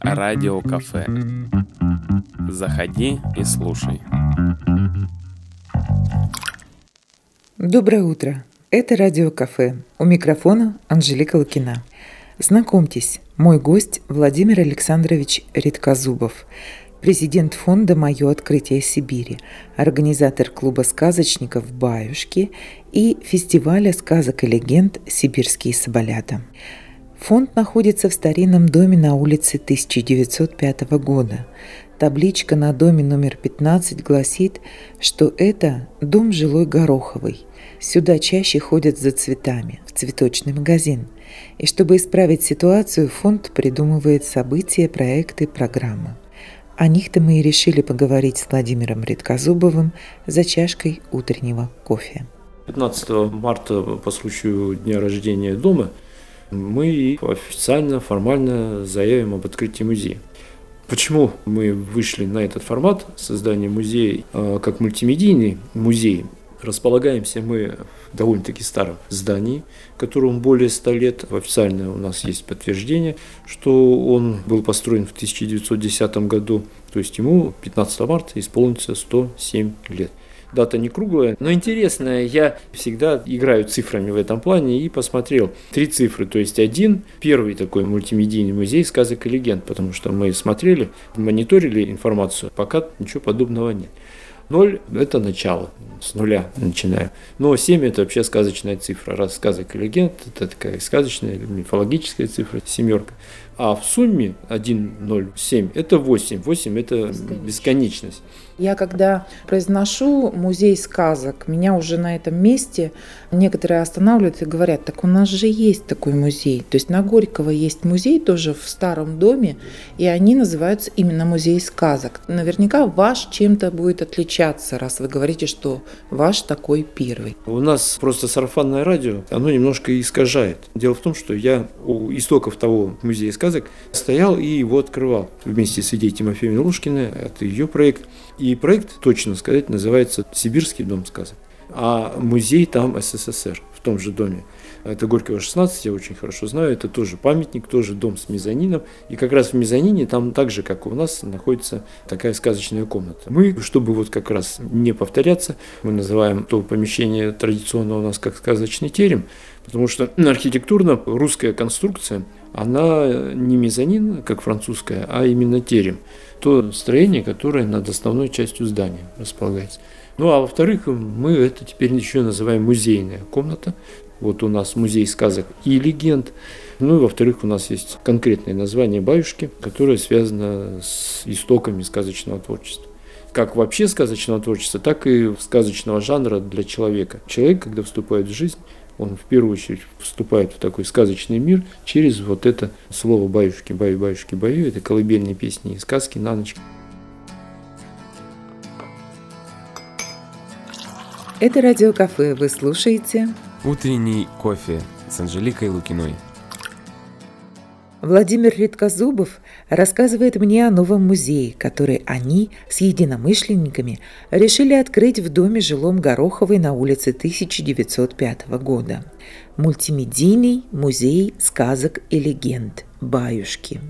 Радио кафе. Заходи и слушай. Доброе утро. Это радио кафе. У микрофона Анжелика Лукина. Знакомьтесь, мой гость Владимир Александрович Редкозубов, президент фонда «Мое открытие Сибири», организатор клуба сказочников «Баюшки» и фестиваля сказок и легенд «Сибирские соболята». Фонд находится в старинном доме на улице 1905 года. Табличка на доме номер 15 гласит, что это дом жилой Гороховой. Сюда чаще ходят за цветами, в цветочный магазин. И чтобы исправить ситуацию, фонд придумывает события, проекты, программы. О них-то мы и решили поговорить с Владимиром Редкозубовым за чашкой утреннего кофе. 15 марта по случаю дня рождения дома мы официально, формально заявим об открытии музея. Почему мы вышли на этот формат создания музея а, как мультимедийный музей? Располагаемся мы в довольно-таки старом здании, которому более 100 лет. Официально у нас есть подтверждение, что он был построен в 1910 году, то есть ему 15 марта исполнится 107 лет дата не круглая, но интересная. Я всегда играю цифрами в этом плане и посмотрел три цифры, то есть один, первый такой мультимедийный музей сказок и легенд, потому что мы смотрели, мониторили информацию, пока ничего подобного нет. Ноль – это начало, с нуля начинаю. Но 7 – это вообще сказочная цифра. Раз сказок и легенд – это такая сказочная, мифологическая цифра, семерка. А в сумме 1,07 – это 8. 8 – это бесконечность. бесконечность. Я когда произношу музей сказок, меня уже на этом месте некоторые останавливают и говорят, так у нас же есть такой музей. То есть на Горького есть музей тоже в старом доме, и они называются именно музей сказок. Наверняка ваш чем-то будет отличаться, раз вы говорите, что ваш такой первый. У нас просто сарафанное радио, оно немножко искажает. Дело в том, что я у истоков того музея сказок стоял и его открывал вместе с идеей Тимофея Лушкина. Это ее проект. И проект, точно сказать, называется «Сибирский дом сказок». А музей там СССР, в том же доме. Это Горького 16, я очень хорошо знаю. Это тоже памятник, тоже дом с мезонином. И как раз в мезонине там так же, как у нас, находится такая сказочная комната. Мы, чтобы вот как раз не повторяться, мы называем то помещение традиционно у нас как сказочный терем, потому что архитектурно русская конструкция, она не мезонин, как французская, а именно терем то строение, которое над основной частью здания располагается. Ну а во-вторых, мы это теперь еще называем музейная комната. Вот у нас музей сказок и легенд. Ну и во-вторых, у нас есть конкретное название «Баюшки», которое связано с истоками сказочного творчества. Как вообще сказочного творчества, так и сказочного жанра для человека. Человек, когда вступает в жизнь, он в первую очередь вступает в такой сказочный мир через вот это слово «баюшки», «баю, баюшки, баю», это колыбельные песни и сказки на ночь. Это радиокафе. Вы слушаете «Утренний кофе» с Анжеликой Лукиной. Владимир Редкозубов рассказывает мне о новом музее, который они с единомышленниками решили открыть в доме жилом Гороховой на улице 1905 года. Мультимедийный музей сказок и легенд «Баюшки».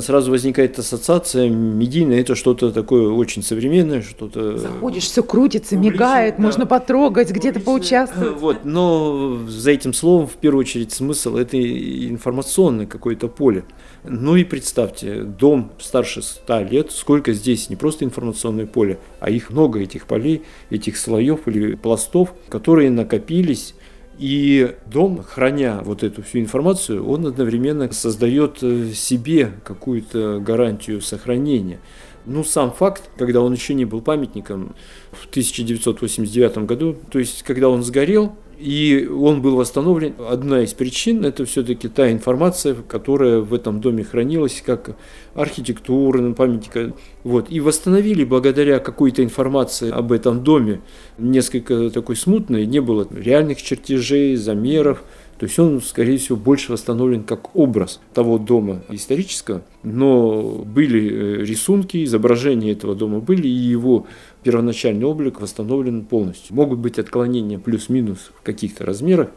Сразу возникает ассоциация медийная, это что-то такое очень современное, что-то... Заходишь, все крутится, мигает, да. можно потрогать, где-то поучаствовать. Вот, но за этим словом в первую очередь смысл – это информационное какое-то поле. Ну и представьте, дом старше 100 лет, сколько здесь не просто информационное поле, а их много, этих полей, этих слоев или пластов, которые накопились и дом, храня вот эту всю информацию, он одновременно создает э, себе какую-то гарантию сохранения. Ну, сам факт, когда он еще не был памятником в 1989 году, то есть когда он сгорел, и он был восстановлен. Одна из причин – это все-таки та информация, которая в этом доме хранилась, как архитектура, памятника. Вот. И восстановили благодаря какой-то информации об этом доме, несколько такой смутной, не было реальных чертежей, замеров – то есть он, скорее всего, больше восстановлен как образ того дома исторического, но были э, рисунки, изображения этого дома были, и его первоначальный облик восстановлен полностью. Могут быть отклонения плюс-минус в каких-то размерах,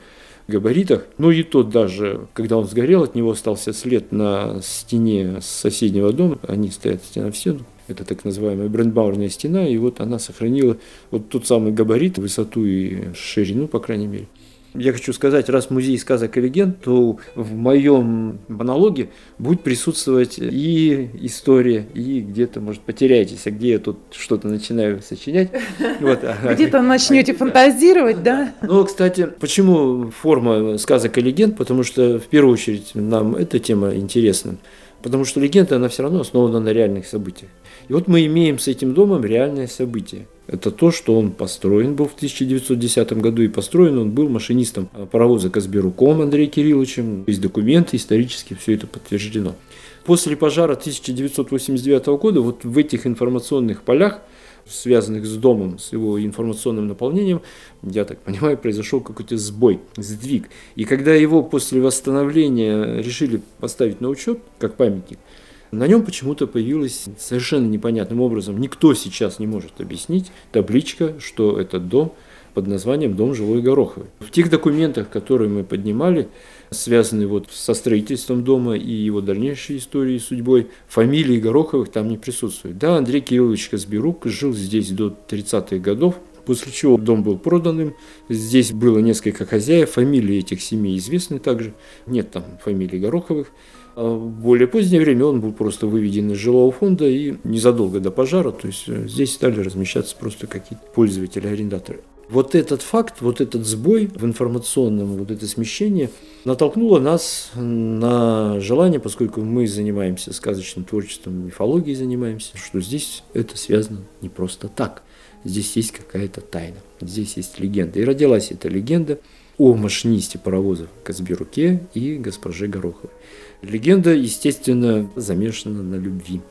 габаритах. Но и тот даже, когда он сгорел, от него остался след на стене соседнего дома. Они стоят стена в стену. Это так называемая брендбаурная стена, и вот она сохранила вот тот самый габарит, высоту и ширину, по крайней мере. Я хочу сказать, раз музей сказок и легенд, то в моем монологе будет присутствовать и история, и где-то, может, потеряетесь, а где я тут что-то начинаю сочинять. Вот. Где-то начнете фантазировать, да? Ну, кстати, почему форма сказок и легенд? Потому что, в первую очередь, нам эта тема интересна. Потому что легенда, она все равно основана на реальных событиях. И вот мы имеем с этим домом реальное событие. Это то, что он построен был в 1910 году, и построен он был машинистом паровоза Казберуком Андреем Кирилловичем. Есть документы, исторически все это подтверждено. После пожара 1989 года вот в этих информационных полях связанных с домом, с его информационным наполнением, я так понимаю, произошел какой-то сбой, сдвиг. И когда его после восстановления решили поставить на учет, как памятник, на нем почему-то появилась совершенно непонятным образом, никто сейчас не может объяснить, табличка, что этот дом под названием «Дом жилой Гороховой». В тех документах, которые мы поднимали, связанные вот со строительством дома и его дальнейшей историей и судьбой, фамилии Гороховых там не присутствует. Да, Андрей Кириллович Казберук жил здесь до 30-х годов, после чего дом был продан им. Здесь было несколько хозяев, фамилии этих семей известны также, нет там фамилий Гороховых. А в более позднее время он был просто выведен из жилого фонда и незадолго до пожара, то есть э, здесь стали размещаться просто какие-то пользователи, арендаторы. Вот этот факт, вот этот сбой в информационном, вот это смещение натолкнуло нас на желание, поскольку мы занимаемся сказочным творчеством, мифологией занимаемся, что здесь это связано не просто так. Здесь есть какая-то тайна, здесь есть легенда. И родилась эта легенда о машинисте паровозов Казберуке и госпоже Гороховой. Легенда, естественно, замешана на любви.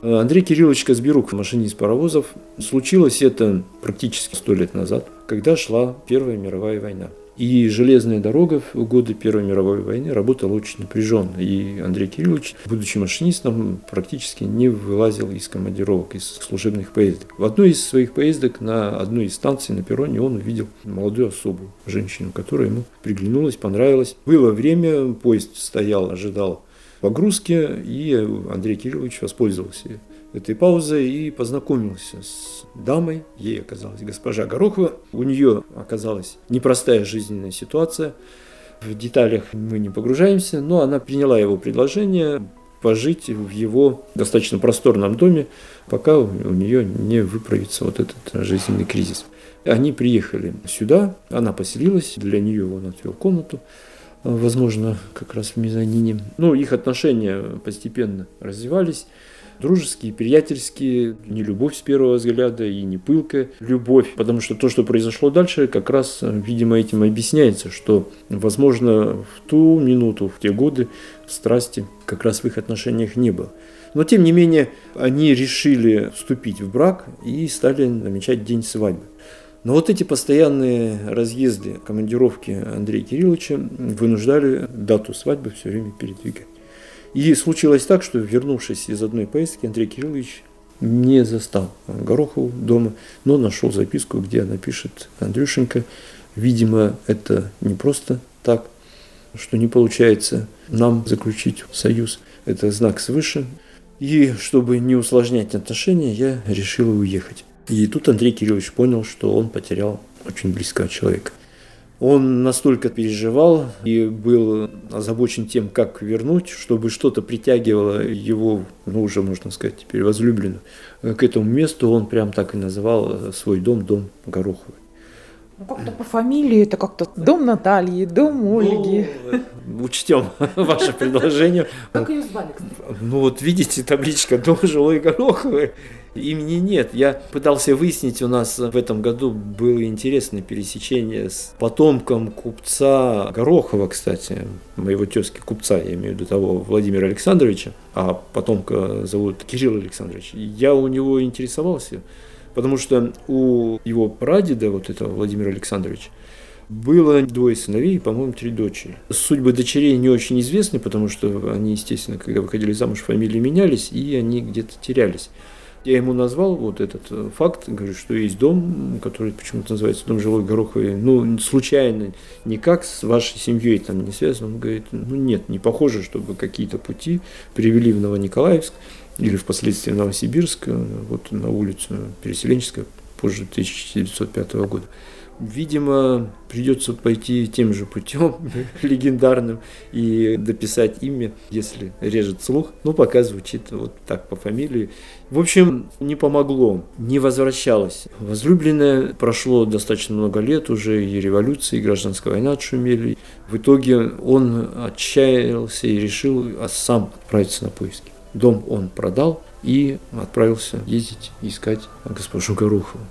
Андрей Кириллович Казберук, машинист паровозов, случилось это практически сто лет назад, когда шла Первая мировая война. И железная дорога в годы Первой мировой войны работала очень напряженно. И Андрей Кириллович, будучи машинистом, практически не вылазил из командировок, из служебных поездок. В одной из своих поездок на одной из станций на перроне он увидел молодую особу, женщину, которая ему приглянулась, понравилась. Было время, поезд стоял, ожидал погрузки, и Андрей Кириллович воспользовался этой паузой и познакомился с дамой. Ей оказалась госпожа Горохова. У нее оказалась непростая жизненная ситуация. В деталях мы не погружаемся, но она приняла его предложение пожить в его достаточно просторном доме, пока у нее не выправится вот этот жизненный кризис. Они приехали сюда, она поселилась, для нее он отвел комнату, возможно, как раз в мезонине. Ну, их отношения постепенно развивались дружеские, приятельские, не любовь с первого взгляда и не пылкая любовь, потому что то, что произошло дальше, как раз, видимо, этим объясняется, что, возможно, в ту минуту, в те годы страсти как раз в их отношениях не было. Но, тем не менее, они решили вступить в брак и стали намечать день свадьбы. Но вот эти постоянные разъезды, командировки Андрея Кирилловича вынуждали дату свадьбы все время передвигать. И случилось так, что вернувшись из одной поездки, Андрей Кириллович не застал Горохову дома, но нашел записку, где она пишет Андрюшенька, видимо, это не просто так, что не получается нам заключить союз. Это знак свыше. И чтобы не усложнять отношения, я решил уехать. И тут Андрей Кириллович понял, что он потерял очень близкого человека. Он настолько переживал и был озабочен тем, как вернуть, чтобы что-то притягивало его, ну уже можно сказать теперь возлюбленную, к этому месту. Он прям так и называл свой дом, дом Гороховый. Ну, как-то по фамилии это как-то дом Натальи, дом Ольги. Ну, учтем ваше предложение. Как ее звали, кстати? Ну вот видите, табличка «Дом жилой Гороховой». Имени нет. Я пытался выяснить, у нас в этом году было интересное пересечение с потомком купца Горохова, кстати, моего тезки купца, я имею в виду того Владимира Александровича, а потомка зовут Кирилл Александрович. Я у него интересовался, потому что у его прадеда, вот этого Владимира Александровича, было двое сыновей и, по-моему, три дочери. Судьбы дочерей не очень известны, потому что они, естественно, когда выходили замуж, фамилии менялись, и они где-то терялись. Я ему назвал вот этот э, факт, говорю, что есть дом, который почему-то называется дом жилой Гороховой, ну, случайно, никак с вашей семьей там не связан. Он говорит, ну нет, не похоже, чтобы какие-то пути привели в Новониколаевск или впоследствии Новосибирск, вот на улицу Переселенческая, позже 1905 года. Видимо, придется пойти тем же путем легендарным и дописать имя, если режет слух. Ну, пока звучит вот так по фамилии. В общем, не помогло, не возвращалась. Возлюбленная прошло достаточно много лет уже, и революция, и гражданская война отшумели. В итоге он отчаялся и решил а сам отправиться на поиски. Дом он продал и отправился ездить, искать госпожу Горохову.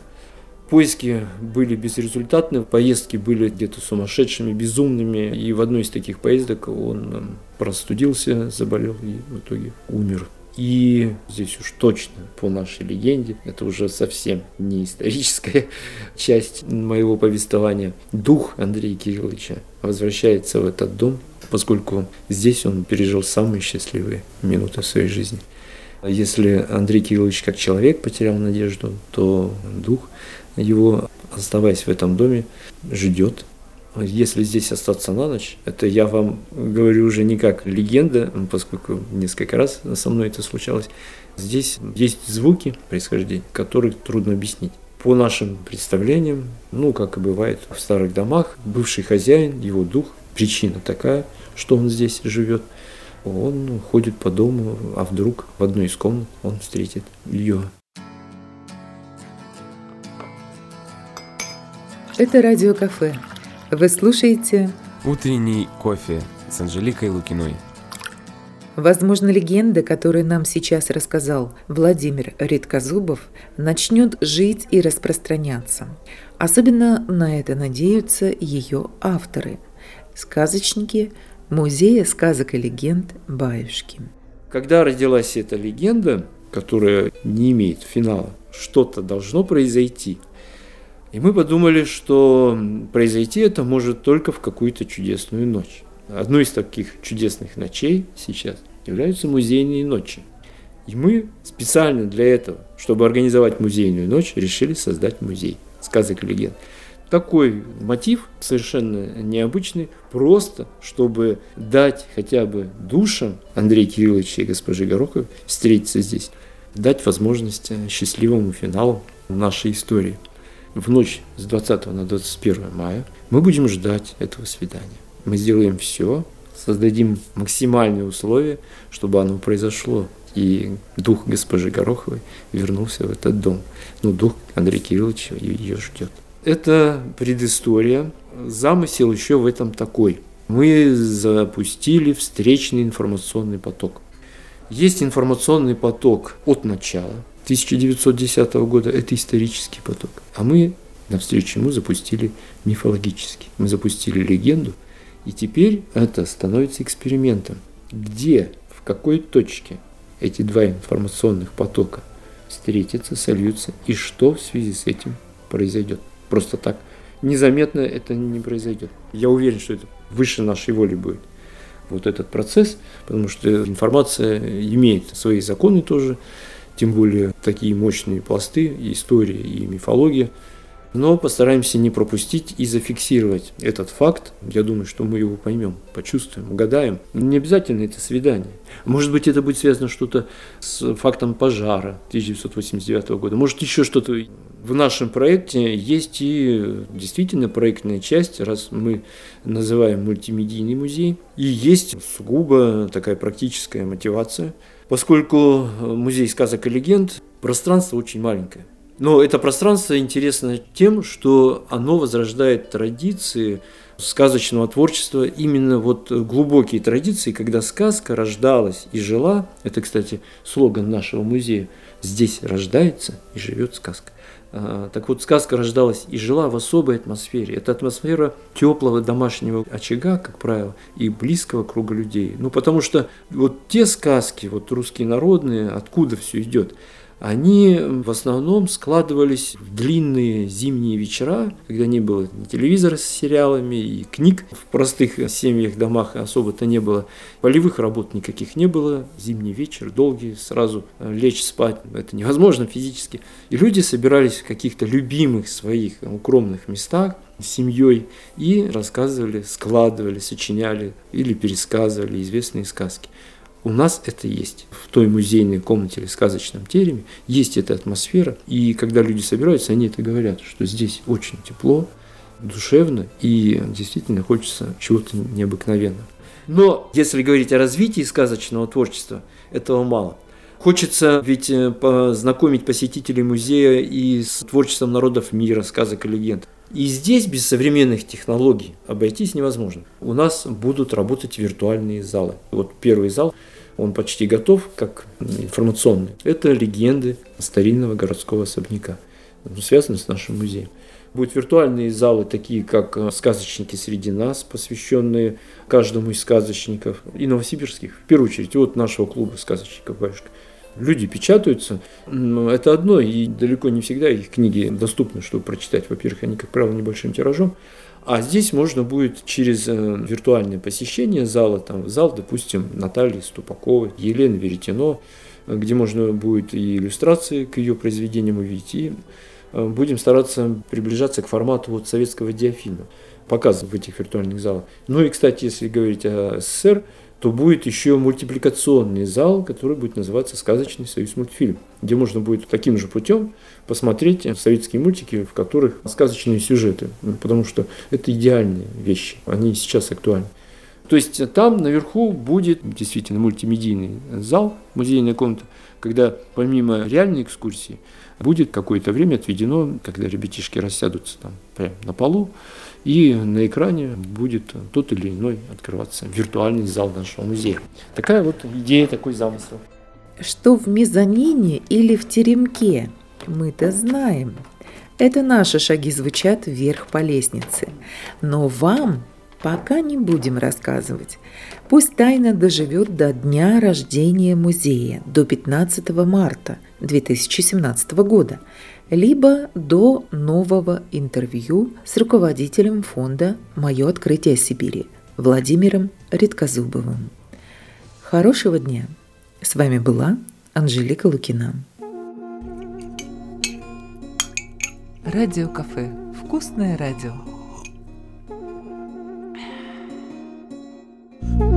Поиски были безрезультатны, поездки были где-то сумасшедшими, безумными. И в одной из таких поездок он простудился, заболел и в итоге умер. И здесь уж точно по нашей легенде, это уже совсем не историческая часть моего повествования, дух Андрея Кирилловича возвращается в этот дом, поскольку здесь он пережил самые счастливые минуты своей жизни. Если Андрей Кириллович как человек потерял надежду, то дух его, оставаясь в этом доме, ждет. Если здесь остаться на ночь, это я вам говорю уже не как легенда, поскольку несколько раз со мной это случалось. Здесь есть звуки происхождения, которые трудно объяснить. По нашим представлениям, ну, как и бывает в старых домах, бывший хозяин, его дух, причина такая, что он здесь живет, он ходит по дому, а вдруг в одной из комнат он встретит ее Это Радио Кафе. Вы слушаете Утренний кофе с Анжеликой Лукиной. Возможно, легенда, которую нам сейчас рассказал Владимир Редкозубов, начнет жить и распространяться. Особенно на это надеются ее авторы – сказочники Музея сказок и легенд Баюшки. Когда родилась эта легенда, которая не имеет финала, что-то должно произойти – и мы подумали, что произойти это может только в какую-то чудесную ночь. Одной из таких чудесных ночей сейчас являются музейные ночи. И мы специально для этого, чтобы организовать музейную ночь, решили создать музей сказок и легенд. Такой мотив совершенно необычный, просто чтобы дать хотя бы душам Андрея Кирилловича и госпожи Гороховой встретиться здесь, дать возможность счастливому финалу нашей истории – в ночь с 20 на 21 мая мы будем ждать этого свидания. Мы сделаем все, создадим максимальные условия, чтобы оно произошло. И дух госпожи Гороховой вернулся в этот дом. Ну, дух Андрея Кирилловича ее ждет. Это предыстория. Замысел еще в этом такой. Мы запустили встречный информационный поток. Есть информационный поток от начала, 1910 года – это исторический поток. А мы навстречу ему запустили мифологический. Мы запустили легенду, и теперь это становится экспериментом. Где, в какой точке эти два информационных потока встретятся, сольются, и что в связи с этим произойдет. Просто так незаметно это не произойдет. Я уверен, что это выше нашей воли будет вот этот процесс, потому что информация имеет свои законы тоже, тем более такие мощные пласты, история и мифология. Но постараемся не пропустить и зафиксировать этот факт. Я думаю, что мы его поймем, почувствуем, угадаем. Не обязательно это свидание. Может быть, это будет связано что-то с фактом пожара 1989 года. Может, еще что-то в нашем проекте есть и действительно проектная часть, раз мы называем мультимедийный музей. И есть сугубо такая практическая мотивация – Поскольку музей сказок и легенд, пространство очень маленькое. Но это пространство интересно тем, что оно возрождает традиции сказочного творчества, именно вот глубокие традиции, когда сказка рождалась и жила, это, кстати, слоган нашего музея, здесь рождается и живет сказка. А, так вот, сказка рождалась и жила в особой атмосфере. Это атмосфера теплого домашнего очага, как правило, и близкого круга людей. Ну, потому что вот те сказки, вот русские народные, откуда все идет, они в основном складывались в длинные зимние вечера, когда не было ни телевизора с сериалами и книг. В простых семьях, домах особо-то не было. Полевых работ никаких не было. Зимний вечер, долгий, сразу лечь спать. Это невозможно физически. И люди собирались в каких-то любимых своих укромных местах, с семьей и рассказывали, складывали, сочиняли или пересказывали известные сказки. У нас это есть. В той музейной комнате или сказочном тереме есть эта атмосфера. И когда люди собираются, они это говорят, что здесь очень тепло, душевно и действительно хочется чего-то необыкновенного. Но если говорить о развитии сказочного творчества, этого мало. Хочется ведь э, познакомить посетителей музея и с творчеством народов мира, сказок и легенд. И здесь без современных технологий обойтись невозможно. У нас будут работать виртуальные залы. Вот первый зал, он почти готов, как информационный. Это легенды старинного городского особняка, связанные с нашим музеем. Будут виртуальные залы, такие как э, «Сказочники среди нас», посвященные каждому из сказочников, и новосибирских, в первую очередь, вот нашего клуба сказочников «Баюшка». Люди печатаются, это одно, и далеко не всегда их книги доступны, чтобы прочитать. Во-первых, они, как правило, небольшим тиражом. А здесь можно будет через э, виртуальное посещение зала, там, зал, допустим, Натальи Ступаковой, Елены Веретено, где можно будет и иллюстрации к ее произведениям увидеть, и э, будем стараться приближаться к формату вот советского диафильма, показан в этих виртуальных залах. Ну и, кстати, если говорить о СССР, то будет еще мультипликационный зал, который будет называться «Сказочный союз мультфильм», где можно будет таким же путем посмотреть советские мультики, в которых сказочные сюжеты, ну, потому что это идеальные вещи, они сейчас актуальны. То есть там наверху будет действительно мультимедийный зал, музейная комната, когда помимо реальной экскурсии будет какое-то время отведено, когда ребятишки рассядутся там прямо на полу, и на экране будет тот или иной открываться виртуальный зал нашего музея. Такая вот идея, такой замысел. Что в мезонине или в теремке, мы-то знаем. Это наши шаги звучат вверх по лестнице. Но вам пока не будем рассказывать. Пусть тайна доживет до дня рождения музея, до 15 марта 2017 года – либо до нового интервью с руководителем фонда «Мое открытие Сибири» Владимиром Редкозубовым. Хорошего дня! С вами была Анжелика Лукина. Радио кафе. Вкусное радио. thank you